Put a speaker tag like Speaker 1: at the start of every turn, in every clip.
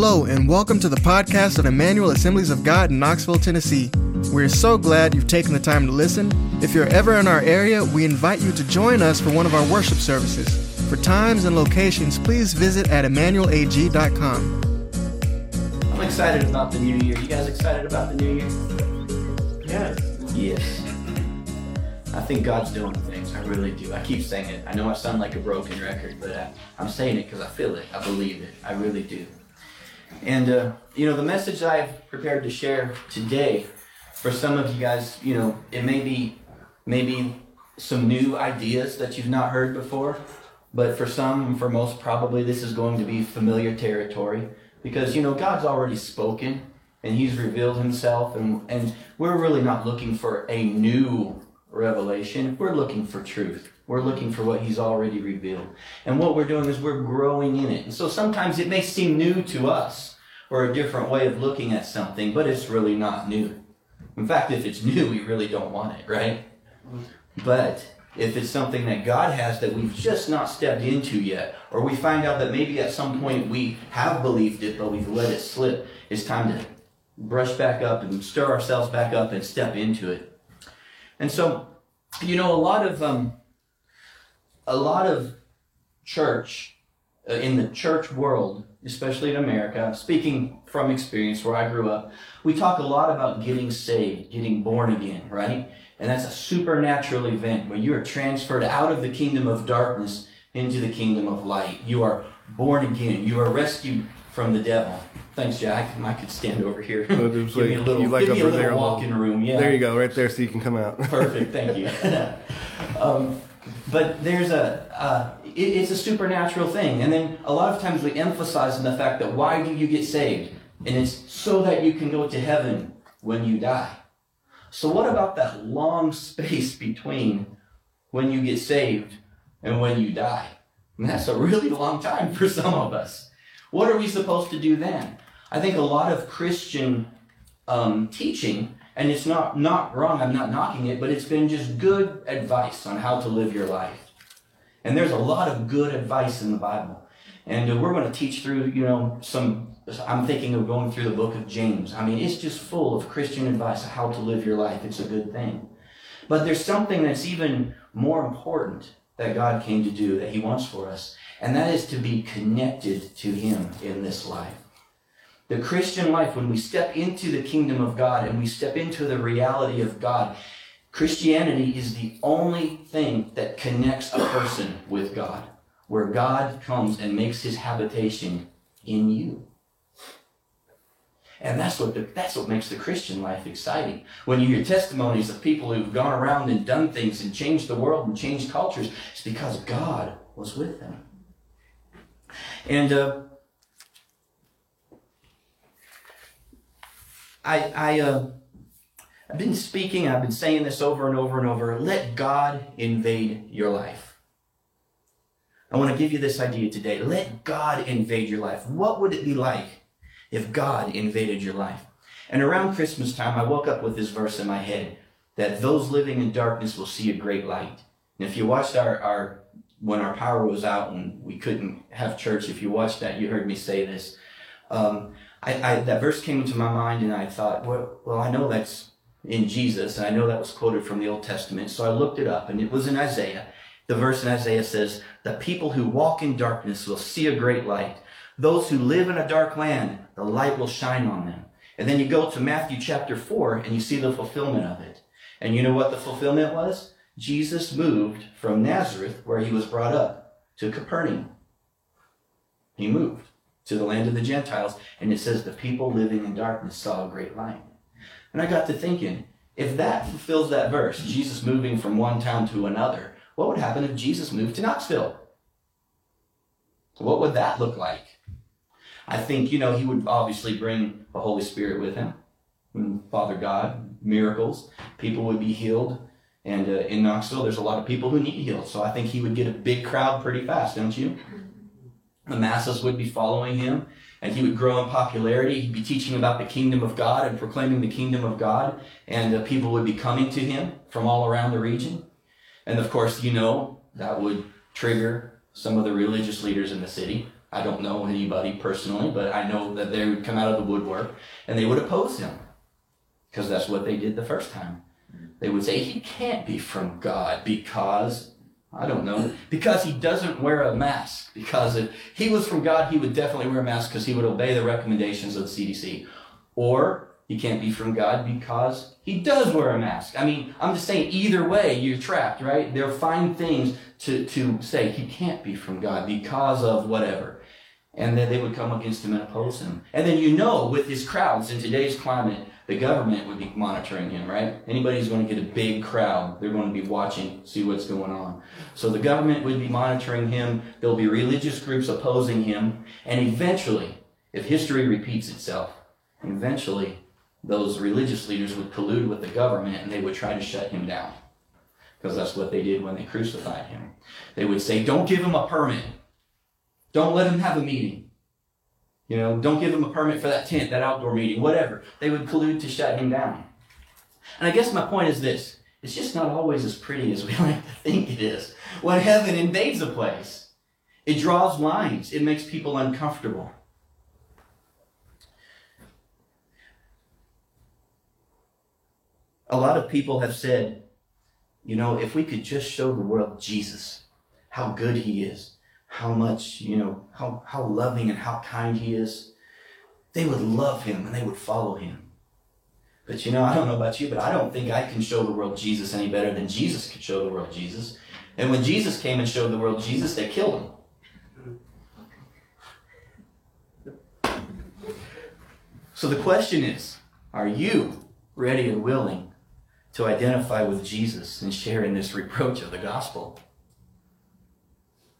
Speaker 1: Hello, and welcome to the podcast of Emmanuel Assemblies of God in Knoxville, Tennessee. We're so glad you've taken the time to listen. If you're ever in our area, we invite you to join us for one of our worship services. For times and locations, please visit at emmanuelag.com.
Speaker 2: I'm excited about the new year. You guys excited about the new year?
Speaker 1: Yes.
Speaker 2: Yes. I think God's doing things. I really do. I keep saying it. I know I sound like a broken record, but I, I'm saying it because I feel it. I believe it. I really do. And, uh, you know, the message I've prepared to share today, for some of you guys, you know, it may be maybe some new ideas that you've not heard before, but for some, and for most, probably this is going to be familiar territory because, you know, God's already spoken and He's revealed Himself, and, and we're really not looking for a new revelation. We're looking for truth. We're looking for what he's already revealed. And what we're doing is we're growing in it. And so sometimes it may seem new to us or a different way of looking at something, but it's really not new. In fact, if it's new, we really don't want it, right? But if it's something that God has that we've just not stepped into yet, or we find out that maybe at some point we have believed it, but we've let it slip, it's time to brush back up and stir ourselves back up and step into it. And so, you know, a lot of um, a lot of church uh, in the church world, especially in America, speaking from experience where I grew up, we talk a lot about getting saved, getting born again, right? And that's a supernatural event where you are transferred out of the kingdom of darkness into the kingdom of light. You are born again. You are rescued from the devil. Thanks, Jack. I could stand over here. give me a little, like give me a little walking room. Yeah.
Speaker 1: There you go, right there, so you can come out.
Speaker 2: Perfect. Thank you. um, but there's a uh, it, it's a supernatural thing, and then a lot of times we emphasize on the fact that why do you get saved, and it's so that you can go to heaven when you die. So what about that long space between when you get saved and when you die? And that's a really long time for some of us. What are we supposed to do then? I think a lot of Christian um, teaching, and it's not, not wrong, I'm not knocking it, but it's been just good advice on how to live your life. And there's a lot of good advice in the Bible. And uh, we're going to teach through, you know, some, I'm thinking of going through the book of James. I mean, it's just full of Christian advice on how to live your life. It's a good thing. But there's something that's even more important that God came to do that He wants for us, and that is to be connected to Him in this life. The Christian life, when we step into the kingdom of God and we step into the reality of God, Christianity is the only thing that connects a person with God, where God comes and makes his habitation in you. And that's what the, that's what makes the Christian life exciting. When you hear testimonies of people who've gone around and done things and changed the world and changed cultures, it's because God was with them. And uh, I, I, uh, I've been speaking, I've been saying this over and over and over. Let God invade your life. I want to give you this idea today. Let God invade your life. What would it be like if God invaded your life? And around Christmas time, I woke up with this verse in my head that those living in darkness will see a great light. And if you watched our, our when our power was out and we couldn't have church, if you watched that, you heard me say this. Um, I, I, that verse came into my mind and I thought, well, well, I know that's in Jesus and I know that was quoted from the Old Testament. So I looked it up and it was in Isaiah. The verse in Isaiah says, the people who walk in darkness will see a great light. Those who live in a dark land, the light will shine on them. And then you go to Matthew chapter 4 and you see the fulfillment of it. And you know what the fulfillment was? Jesus moved from Nazareth, where he was brought up, to Capernaum. He moved to the land of the Gentiles, and it says the people living in darkness saw a great light. And I got to thinking, if that fulfills that verse, Jesus moving from one town to another, what would happen if Jesus moved to Knoxville? What would that look like? I think, you know, he would obviously bring the Holy Spirit with him, Father God, miracles. People would be healed. And uh, in Knoxville, there's a lot of people who need healed. So I think he would get a big crowd pretty fast, don't you? The masses would be following him, and he would grow in popularity. He'd be teaching about the kingdom of God and proclaiming the kingdom of God, and uh, people would be coming to him from all around the region. And of course, you know, that would trigger some of the religious leaders in the city I don't know anybody personally, but I know that they would come out of the woodwork and they would oppose him because that's what they did the first time. They would say, He can't be from God because, I don't know, because he doesn't wear a mask. Because if he was from God, he would definitely wear a mask because he would obey the recommendations of the CDC. Or he can't be from God because he does wear a mask. I mean, I'm just saying, either way, you're trapped, right? They'll find things to, to say he can't be from God because of whatever. And then they would come against him and oppose him. And then you know, with his crowds in today's climate, the government would be monitoring him, right? Anybody who's going to get a big crowd, they're going to be watching, see what's going on. So the government would be monitoring him. There'll be religious groups opposing him. And eventually, if history repeats itself, eventually those religious leaders would collude with the government and they would try to shut him down. Because that's what they did when they crucified him. They would say, don't give him a permit. Don't let him have a meeting. You know, don't give him a permit for that tent, that outdoor meeting, whatever. They would collude to shut him down. And I guess my point is this it's just not always as pretty as we like to think it is. When heaven invades a place, it draws lines, it makes people uncomfortable. A lot of people have said, you know, if we could just show the world Jesus, how good he is, how much, you know, how, how loving and how kind he is, they would love him and they would follow him. But you know, I don't know about you, but I don't think I can show the world Jesus any better than Jesus could show the world Jesus. And when Jesus came and showed the world Jesus, they killed him. So the question is are you ready and willing to identify with Jesus and share in this reproach of the gospel?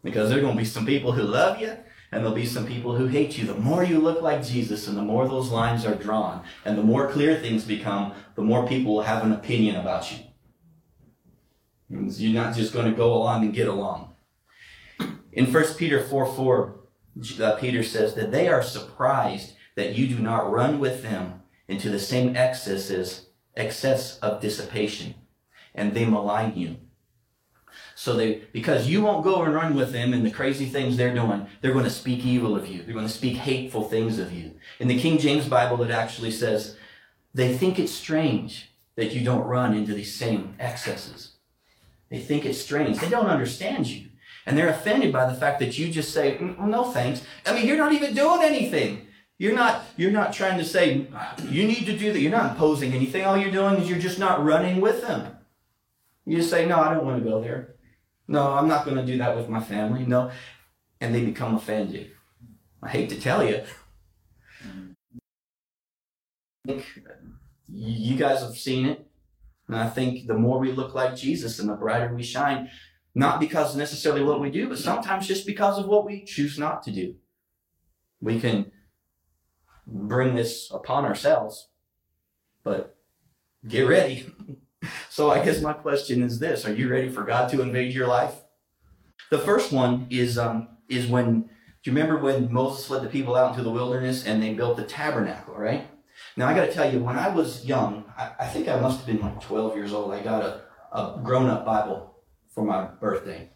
Speaker 2: Because there are going to be some people who love you, and there'll be some people who hate you. The more you look like Jesus, and the more those lines are drawn, and the more clear things become, the more people will have an opinion about you. You're not just going to go along and get along. In 1 Peter 4 4, uh, Peter says that they are surprised that you do not run with them into the same excesses, excess of dissipation, and they malign you. So they, because you won't go and run with them and the crazy things they're doing, they're going to speak evil of you. They're going to speak hateful things of you. In the King James Bible, it actually says, they think it's strange that you don't run into these same excesses. They think it's strange. They don't understand you. And they're offended by the fact that you just say, mm, well, no thanks. I mean, you're not even doing anything. You're not, you're not trying to say, you need to do that. You're not imposing anything. All you're doing is you're just not running with them. You just say, no, I don't want to go there. No, I'm not going to do that with my family. No. And they become offended. I hate to tell you. You guys have seen it. And I think the more we look like Jesus and the brighter we shine, not because necessarily what we do, but sometimes just because of what we choose not to do. We can bring this upon ourselves, but get ready. So I guess my question is this: Are you ready for God to invade your life? The first one is um, is when do you remember when Moses led the people out into the wilderness and they built the tabernacle, right? Now I got to tell you, when I was young, I, I, think I must have been like 12 years old. I got a, a grown-up Bible for my birthday,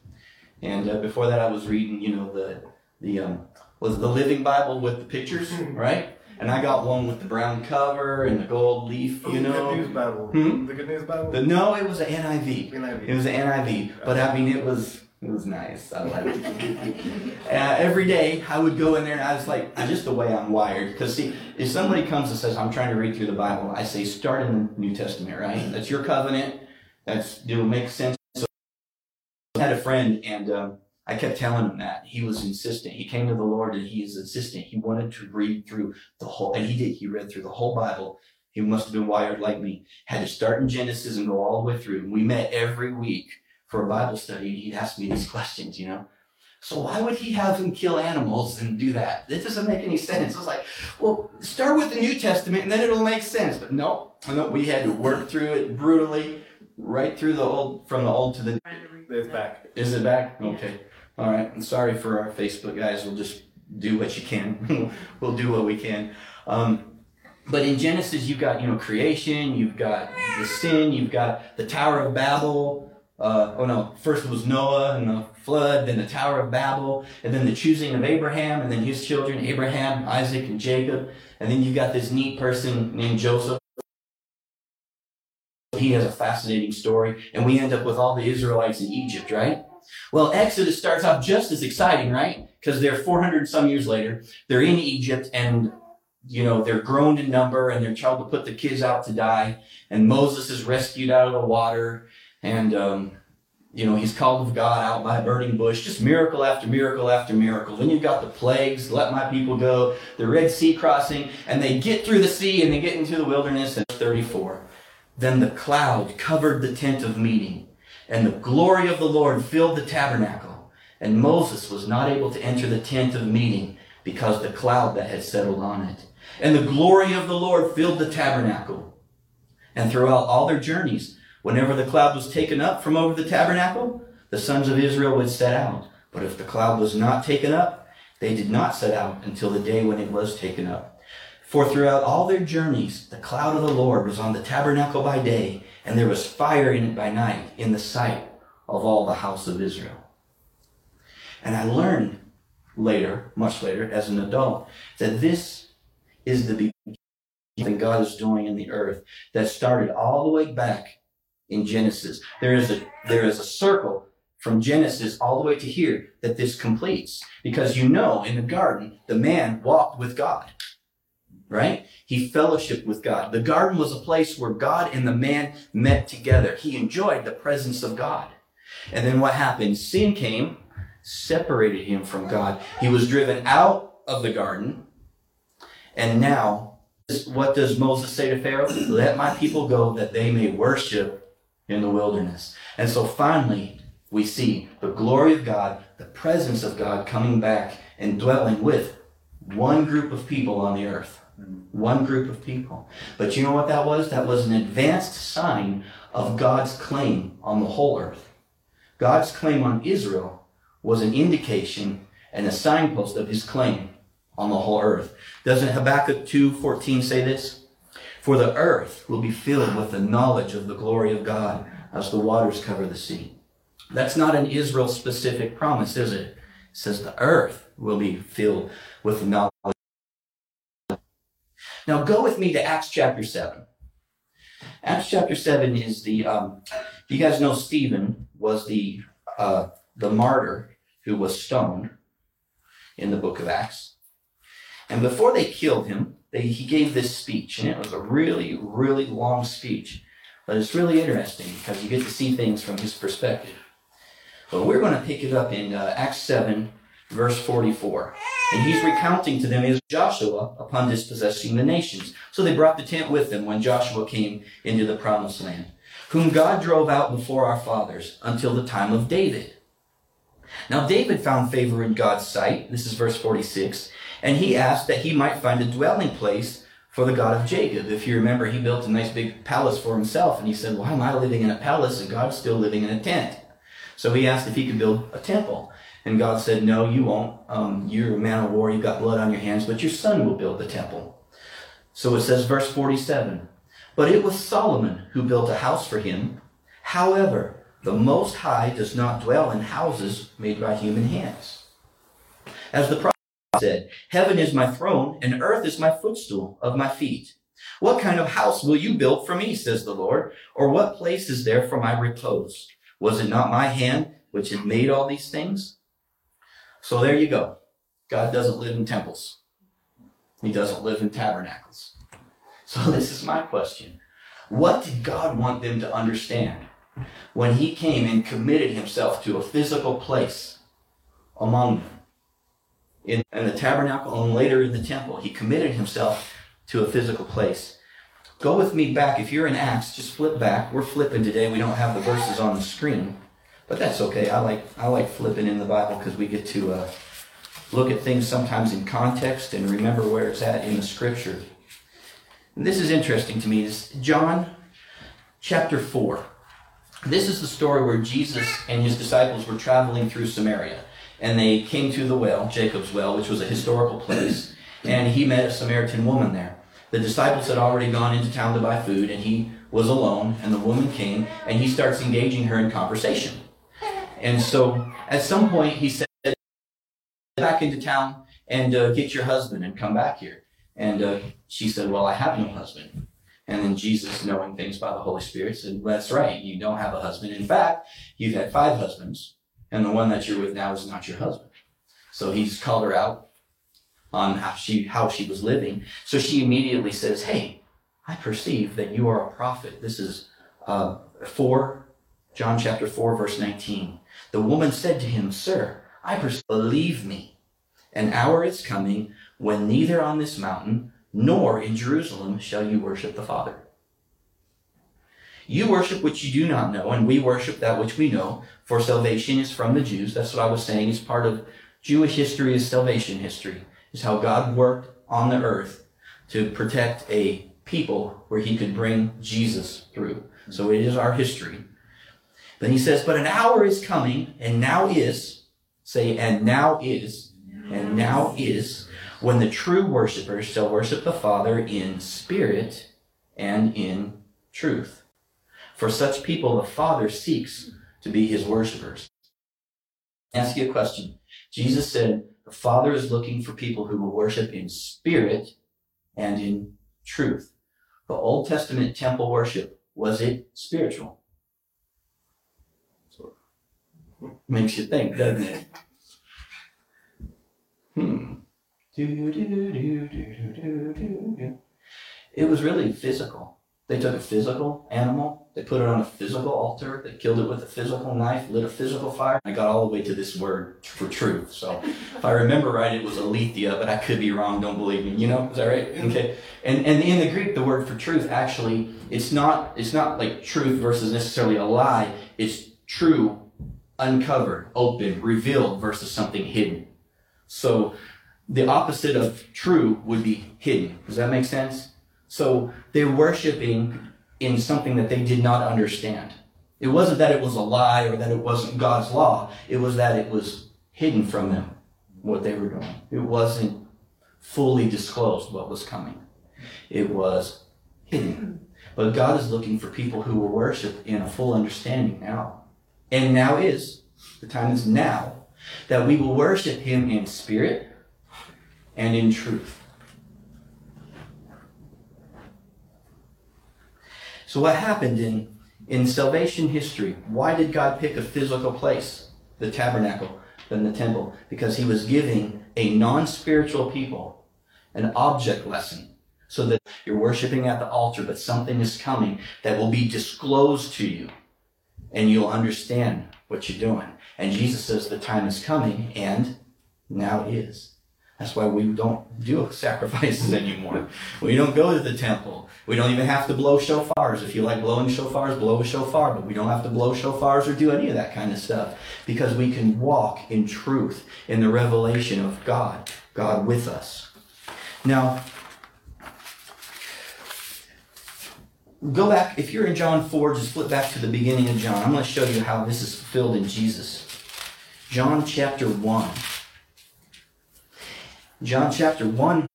Speaker 2: and uh, before that, I was reading, you know, the the um, was the Living Bible with the pictures, right? And I got one with the brown cover and the gold leaf, you know.
Speaker 3: The Good News Bible.
Speaker 2: Hmm?
Speaker 3: The Good News Bible.
Speaker 2: The, no, it was an NIV.
Speaker 3: NIV.
Speaker 2: It was an NIV, but I mean, it was it was nice. I liked it. uh, every day I would go in there and I was like, just the way I'm wired. Because see, if somebody comes and says, I'm trying to read through the Bible, I say, start in the New Testament, right? That's your covenant. That's it'll make sense. So I had a friend and um, I kept telling him that. He was insistent. He came to the Lord and he is insistent. He wanted to read through the whole, and he did. He read through the whole Bible. He must have been wired like me. Had to start in Genesis and go all the way through. We met every week for a Bible study. He'd ask me these questions, you know. So why would he have him kill animals and do that? This doesn't make any sense. I was like, well, start with the New Testament and then it'll make sense. But no, no, we had to work through it brutally, right through the old, from the old to the.
Speaker 3: It's back.
Speaker 2: Is it back? Okay. All right. I'm sorry for our Facebook guys. We'll just do what you can. we'll do what we can. Um, but in Genesis, you've got you know creation, you've got the sin, you've got the Tower of Babel, uh, oh no, first was Noah and the flood, then the Tower of Babel, and then the choosing of Abraham, and then his children, Abraham, Isaac, and Jacob. And then you've got this neat person named Joseph. He has a fascinating story, and we end up with all the Israelites in Egypt, right? Well, Exodus starts off just as exciting, right? Because they're 400 some years later. They're in Egypt, and you know, they're grown in number and they're told to put the kids out to die. And Moses is rescued out of the water and, um, you know, he's called of God out by a burning bush, just miracle after miracle after miracle. Then you've got the plagues, let my people go, the Red Sea crossing, and they get through the sea and they get into the wilderness at 34. Then the cloud covered the tent of meeting, and the glory of the Lord filled the tabernacle. And Moses was not able to enter the tent of meeting because the cloud that had settled on it. And the glory of the Lord filled the tabernacle. And throughout all their journeys, whenever the cloud was taken up from over the tabernacle, the sons of Israel would set out. But if the cloud was not taken up, they did not set out until the day when it was taken up. For throughout all their journeys, the cloud of the Lord was on the tabernacle by day, and there was fire in it by night, in the sight of all the house of Israel. And I learned later, much later, as an adult, that this is the beginning God is doing in the earth that started all the way back in Genesis. There is a there is a circle from Genesis all the way to here that this completes. Because you know, in the garden, the man walked with God. Right? He fellowshiped with God. The garden was a place where God and the man met together. He enjoyed the presence of God. And then what happened? Sin came, separated him from God. He was driven out of the garden and now, what does Moses say to Pharaoh? Let my people go that they may worship in the wilderness. And so finally, we see the glory of God, the presence of God coming back and dwelling with one group of people on the earth. One group of people. But you know what that was? That was an advanced sign of God's claim on the whole earth. God's claim on Israel was an indication and a signpost of his claim on the whole earth. Doesn't Habakkuk 2:14 say this? For the earth will be filled with the knowledge of the glory of God as the waters cover the sea. That's not an Israel specific promise, is it? It says the earth will be filled with the knowledge. Now go with me to Acts chapter 7. Acts chapter 7 is the, um, you guys know Stephen was the, uh, the martyr who was stoned in the book of Acts. And before they killed him, they, he gave this speech, and it was a really, really long speech. But it's really interesting because you get to see things from his perspective. But we're going to pick it up in uh, Acts 7, verse 44. And he's recounting to them is Joshua upon dispossessing the nations. So they brought the tent with them when Joshua came into the promised land, whom God drove out before our fathers until the time of David. Now David found favor in God's sight. This is verse 46 and he asked that he might find a dwelling place for the God of Jacob. If you remember, he built a nice big palace for himself, and he said, Why am I living in a palace and God's still living in a tent? So he asked if he could build a temple. And God said, No, you won't. Um, you're a man of war, you've got blood on your hands, but your son will build the temple. So it says, verse 47 But it was Solomon who built a house for him. However, the Most High does not dwell in houses made by human hands. As the prophet said, Heaven is my throne, and earth is my footstool of my feet. What kind of house will you build for me, says the Lord? Or what place is there for my repose? Was it not my hand which had made all these things? So there you go. God doesn't live in temples. He doesn't live in tabernacles. So this is my question. What did God want them to understand when he came and committed himself to a physical place among them? in, in the tabernacle and later in the temple. He committed himself to a physical place. Go with me back. If you're in Acts, just flip back. We're flipping today. We don't have the verses on the screen, but that's okay. I like I like flipping in the Bible because we get to uh, look at things sometimes in context and remember where it's at in the Scripture. And this is interesting to me. Is John chapter four. This is the story where Jesus and his disciples were traveling through Samaria and they came to the well, Jacob's well, which was a historical place, and he met a Samaritan woman there. The disciples had already gone into town to buy food, and he was alone, and the woman came, and he starts engaging her in conversation. And so at some point, he said, Back into town and uh, get your husband and come back here. And uh, she said, Well, I have no husband. And then Jesus, knowing things by the Holy Spirit, said, That's right, you don't have a husband. In fact, you've had five husbands, and the one that you're with now is not your husband. So he's called her out on how she how she was living. So she immediately says, Hey, I perceive that you are a prophet. This is uh, 4, John chapter 4, verse 19. The woman said to him, Sir, I perceive, believe me. An hour is coming when neither on this mountain nor in Jerusalem shall you worship the Father. You worship which you do not know, and we worship that which we know, for salvation is from the Jews. That's what I was saying is part of Jewish history is salvation history, is how God worked on the earth to protect a people where he could bring Jesus through. So it is our history. Then he says, But an hour is coming, and now is, say, and now is, and now is, when the true worshippers shall worship the Father in spirit and in truth. For such people, the Father seeks to be his worshippers. Ask you a question. Jesus said, The Father is looking for people who will worship in spirit and in truth. The Old Testament temple worship, was it spiritual? Makes you think, doesn't it? Hmm. It was really physical. They took a physical animal, they put it on a physical altar, they killed it with a physical knife, lit a physical fire. I got all the way to this word for truth. So if I remember right, it was aletheia, but I could be wrong, don't believe me. You know, is that right? Okay. And and in the Greek, the word for truth actually it's not it's not like truth versus necessarily a lie. It's true, uncovered, open, revealed versus something hidden. So the opposite of true would be hidden. Does that make sense? So they're worshiping in something that they did not understand. It wasn't that it was a lie or that it wasn't God's law. It was that it was hidden from them what they were doing. It wasn't fully disclosed what was coming. It was hidden. But God is looking for people who will worship in a full understanding now. And now is, the time is now, that we will worship Him in spirit and in truth. So, what happened in, in salvation history? Why did God pick a physical place, the tabernacle, than the temple? Because He was giving a non spiritual people an object lesson so that you're worshiping at the altar, but something is coming that will be disclosed to you and you'll understand what you're doing. And Jesus says the time is coming and now is. That's why we don't do sacrifices anymore. We don't go to the temple. We don't even have to blow shofars. If you like blowing shofars, blow a shofar, but we don't have to blow shofars or do any of that kind of stuff because we can walk in truth in the revelation of God, God with us. Now, go back, if you're in John 4, just flip back to the beginning of John. I'm going to show you how this is fulfilled in Jesus. John chapter 1. John chapter 1,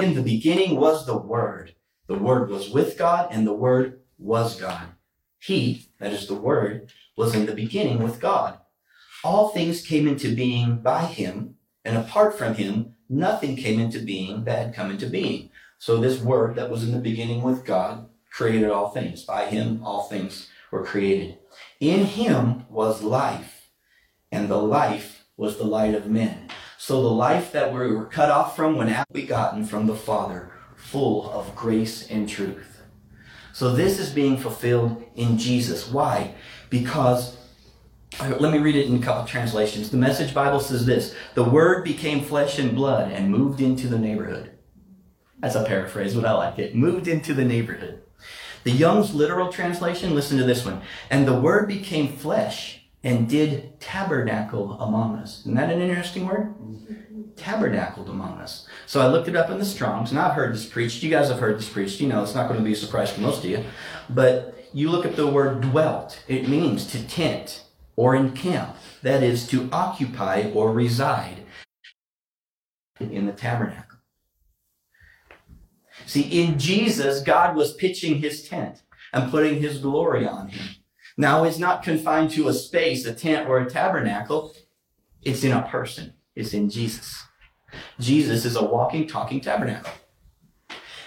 Speaker 2: in the beginning was the Word. The Word was with God, and the Word was God. He, that is the Word, was in the beginning with God. All things came into being by him, and apart from him, nothing came into being that had come into being. So this Word that was in the beginning with God created all things. By him, all things were created. In him was life, and the life was the light of men. So the life that we were cut off from when begotten from the Father, full of grace and truth. So this is being fulfilled in Jesus. Why? Because let me read it in a couple translations. The Message Bible says this The Word became flesh and blood and moved into the neighborhood. That's a paraphrase, but I like it. Moved into the neighborhood. The Young's literal translation, listen to this one. And the Word became flesh and did tabernacle among us. Isn't that an interesting word? Tabernacled among us. So I looked it up in the Strongs, and I've heard this preached. You guys have heard this preached. You know, it's not going to be a surprise to most of you. But you look at the word dwelt, it means to tent or encamp. That is, to occupy or reside in the tabernacle. See, in Jesus, God was pitching his tent and putting his glory on him. Now it's not confined to a space, a tent, or a tabernacle. It's in a person. It's in Jesus. Jesus is a walking, talking tabernacle.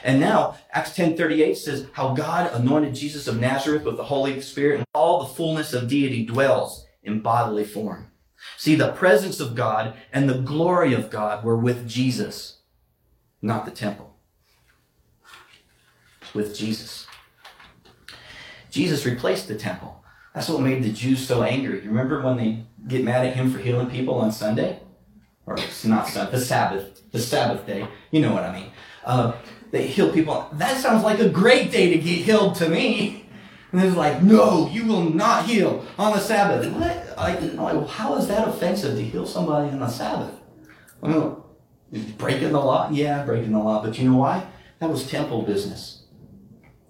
Speaker 2: And now Acts 10:38 says how God anointed Jesus of Nazareth with the Holy Spirit and all the fullness of deity dwells in bodily form. See, the presence of God and the glory of God were with Jesus, not the temple. With Jesus. Jesus replaced the temple. That's what made the Jews so angry. You remember when they get mad at him for healing people on Sunday? Or it's not Sunday, the Sabbath, the Sabbath day. You know what I mean. Uh, they heal people. That sounds like a great day to get healed to me. And it's like, no, you will not heal on the Sabbath. What? Like, like, how is that offensive to heal somebody on the Sabbath? Well, breaking the law? Yeah, breaking the law. But you know why? That was temple business.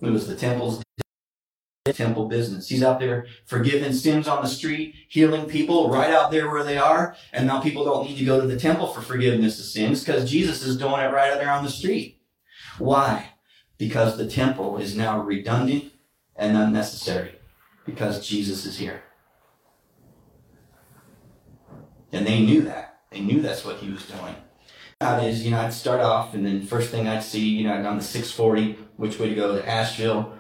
Speaker 2: It was the temple's temple business. He's out there forgiving sins on the street, healing people right out there where they are. And now people don't need to go to the temple for forgiveness of sins because Jesus is doing it right out there on the street. Why? Because the temple is now redundant and unnecessary because Jesus is here. And they knew that. They knew that's what he was doing. That is, you know, I'd start off and then first thing I'd see, you know, on the 640, which way to go to Asheville,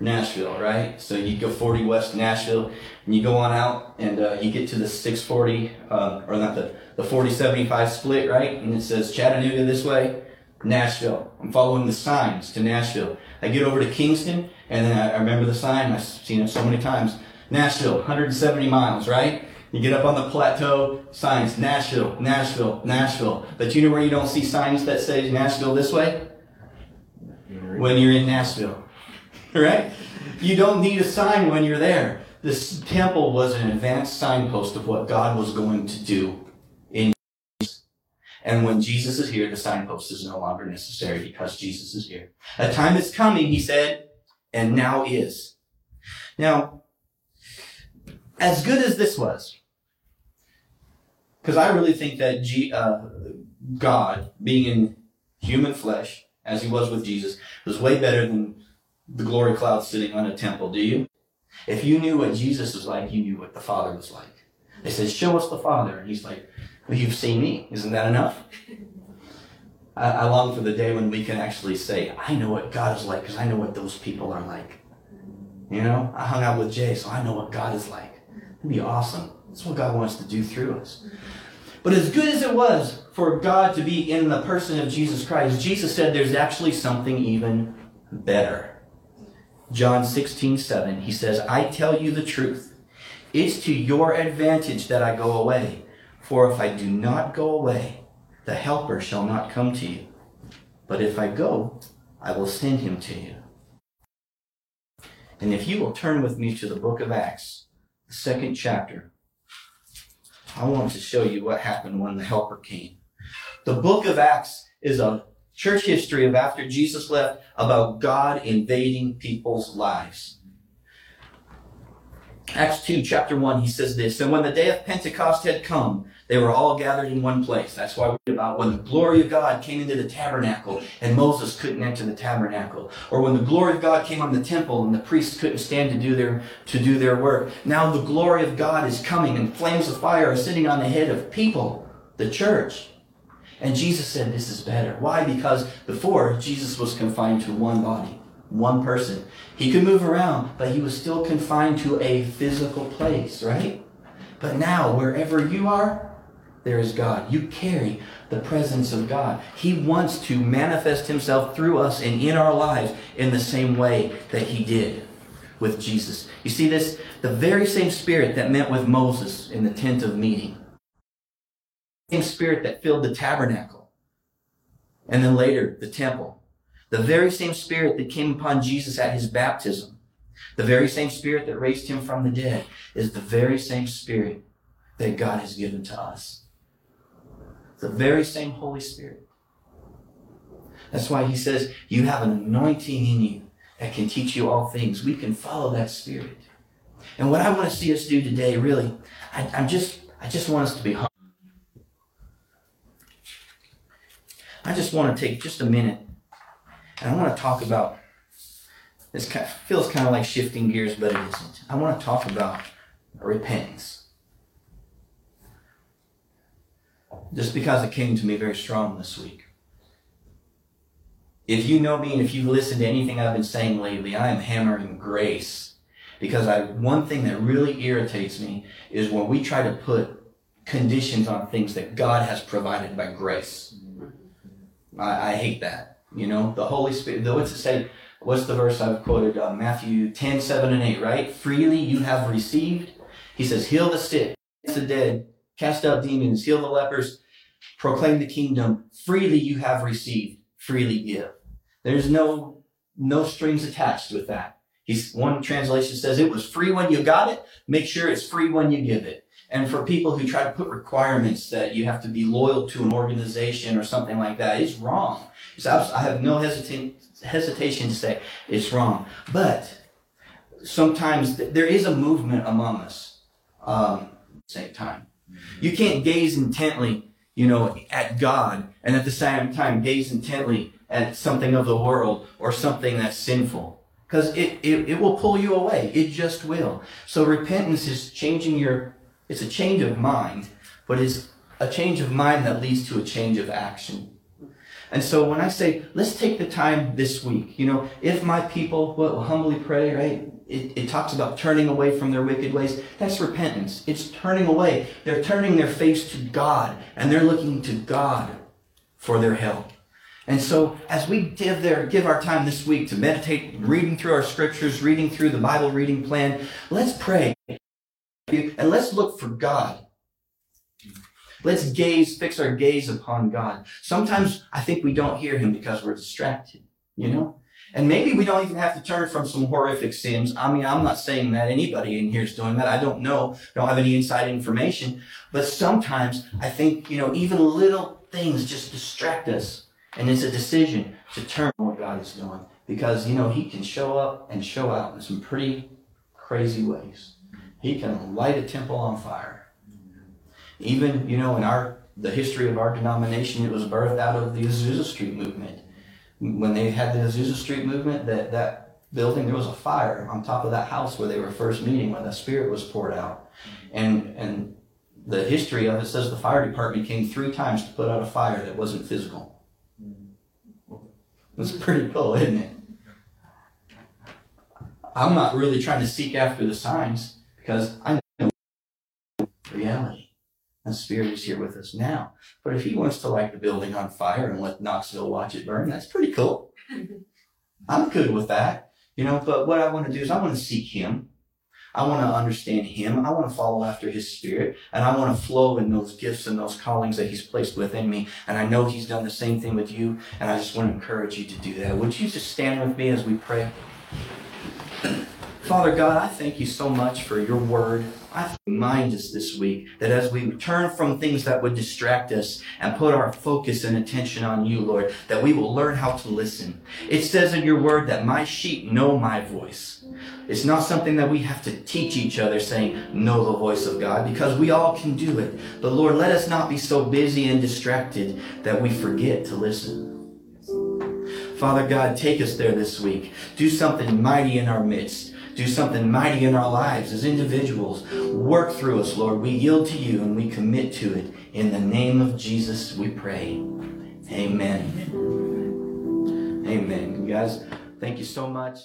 Speaker 2: Nashville, right? So you go 40 west Nashville and you go on out and uh, you get to the 640, uh, or not the, the 4075 split, right? And it says Chattanooga this way, Nashville. I'm following the signs to Nashville. I get over to Kingston, and then I remember the sign. I've seen it so many times. Nashville, 170 miles, right? You get up on the plateau, signs, Nashville, Nashville, Nashville. But you know where you don't see signs that say Nashville this way? When you're in Nashville, right? You don't need a sign when you're there. This temple was an advanced signpost of what God was going to do in and when Jesus is here, the signpost is no longer necessary because Jesus is here. A time is coming, he said, and now is. Now, as good as this was, because I really think that G, uh, God, being in human flesh, as he was with Jesus, was way better than the glory cloud sitting on a temple. Do you? If you knew what Jesus was like, you knew what the Father was like. They said, Show us the Father. And he's like, well, you've seen me. Isn't that enough? I, I long for the day when we can actually say, I know what God is like because I know what those people are like. You know, I hung out with Jay, so I know what God is like. It'd be awesome. That's what God wants to do through us. But as good as it was for God to be in the person of Jesus Christ, Jesus said there's actually something even better. John 16, 7, he says, I tell you the truth. It's to your advantage that I go away. For if I do not go away, the Helper shall not come to you. But if I go, I will send him to you. And if you will turn with me to the book of Acts, the second chapter, I want to show you what happened when the Helper came. The book of Acts is a church history of after Jesus left about God invading people's lives. Acts 2, chapter 1, he says this And when the day of Pentecost had come, they were all gathered in one place. That's why we read about when the glory of God came into the tabernacle and Moses couldn't enter the tabernacle. Or when the glory of God came on the temple and the priests couldn't stand to do their, to do their work. Now the glory of God is coming and flames of fire are sitting on the head of people, the church. And Jesus said this is better. Why? Because before Jesus was confined to one body, one person. He could move around, but he was still confined to a physical place, right? But now, wherever you are, there is God. You carry the presence of God. He wants to manifest himself through us and in our lives in the same way that he did with Jesus. You see this? The very same spirit that met with Moses in the tent of meeting. Same spirit that filled the tabernacle. And then later, the temple. The very same spirit that came upon Jesus at his baptism. The very same spirit that raised him from the dead is the very same spirit that God has given to us the very same Holy Spirit. That's why he says, You have an anointing in you that can teach you all things. We can follow that Spirit. And what I want to see us do today, really, I, am just, I just want us to be humble. I just want to take just a minute And I want to talk about this kind of, feels kind of like shifting gears, but it isn't. I want to talk about repentance. Just because it came to me very strong this week. If you know me and if you've listened to anything I've been saying lately, I am hammering grace. Because I one thing that really irritates me is when we try to put conditions on things that God has provided by grace. I, I hate that. You know, the Holy Spirit, what's it say? What's the verse I've quoted? Uh, Matthew 10, 7, and 8, right? Freely you have received. He says, heal the sick, the dead, cast out demons, heal the lepers, proclaim the kingdom. Freely you have received, freely give. There's no, no strings attached with that. He's, one translation says it was free when you got it. Make sure it's free when you give it. And for people who try to put requirements that you have to be loyal to an organization or something like that, it's wrong. It's I have no hesitation to say it's wrong. But sometimes there is a movement among us. Um, same time, you can't gaze intently, you know, at God and at the same time gaze intently at something of the world or something that's sinful because it, it, it will pull you away. It just will. So repentance is changing your it's a change of mind, but it's a change of mind that leads to a change of action. And so when I say, let's take the time this week, you know, if my people will humbly pray, right? It, it talks about turning away from their wicked ways. That's repentance. It's turning away. They're turning their face to God and they're looking to God for their help. And so as we give their, give our time this week to meditate, reading through our scriptures, reading through the Bible reading plan, let's pray and let's look for God. Let's gaze, fix our gaze upon God. Sometimes I think we don't hear him because we're distracted, you know? And maybe we don't even have to turn from some horrific sins. I mean, I'm not saying that anybody in here is doing that. I don't know. Don't have any inside information. But sometimes I think, you know, even little things just distract us. And it's a decision to turn what God is doing. Because, you know, he can show up and show out in some pretty crazy ways. He can light a temple on fire. Even, you know, in our the history of our denomination, it was birthed out of the Azusa Street movement. When they had the Azusa Street movement, that, that building, there was a fire on top of that house where they were first meeting when the Spirit was poured out. And, and the history of it says the fire department came three times to put out a fire that wasn't physical. It's pretty cool, isn't it? I'm not really trying to seek after the signs. Because I know reality. The Spirit is here with us now. But if He wants to light the building on fire and let Knoxville watch it burn, that's pretty cool. I'm good with that. You know, but what I want to do is I want to seek Him. I want to understand Him. I want to follow after His Spirit. And I want to flow in those gifts and those callings that He's placed within me. And I know He's done the same thing with you. And I just want to encourage you to do that. Would you just stand with me as we pray? Father God, I thank you so much for your word. I remind us this week that as we turn from things that would distract us and put our focus and attention on you, Lord, that we will learn how to listen. It says in your word that my sheep know my voice. It's not something that we have to teach each other saying, know the voice of God, because we all can do it. But Lord, let us not be so busy and distracted that we forget to listen. Father God, take us there this week. Do something mighty in our midst do something mighty in our lives as individuals. Work through us, Lord. We yield to you and we commit to it. In the name of Jesus, we pray. Amen. Amen. You guys, thank you so much.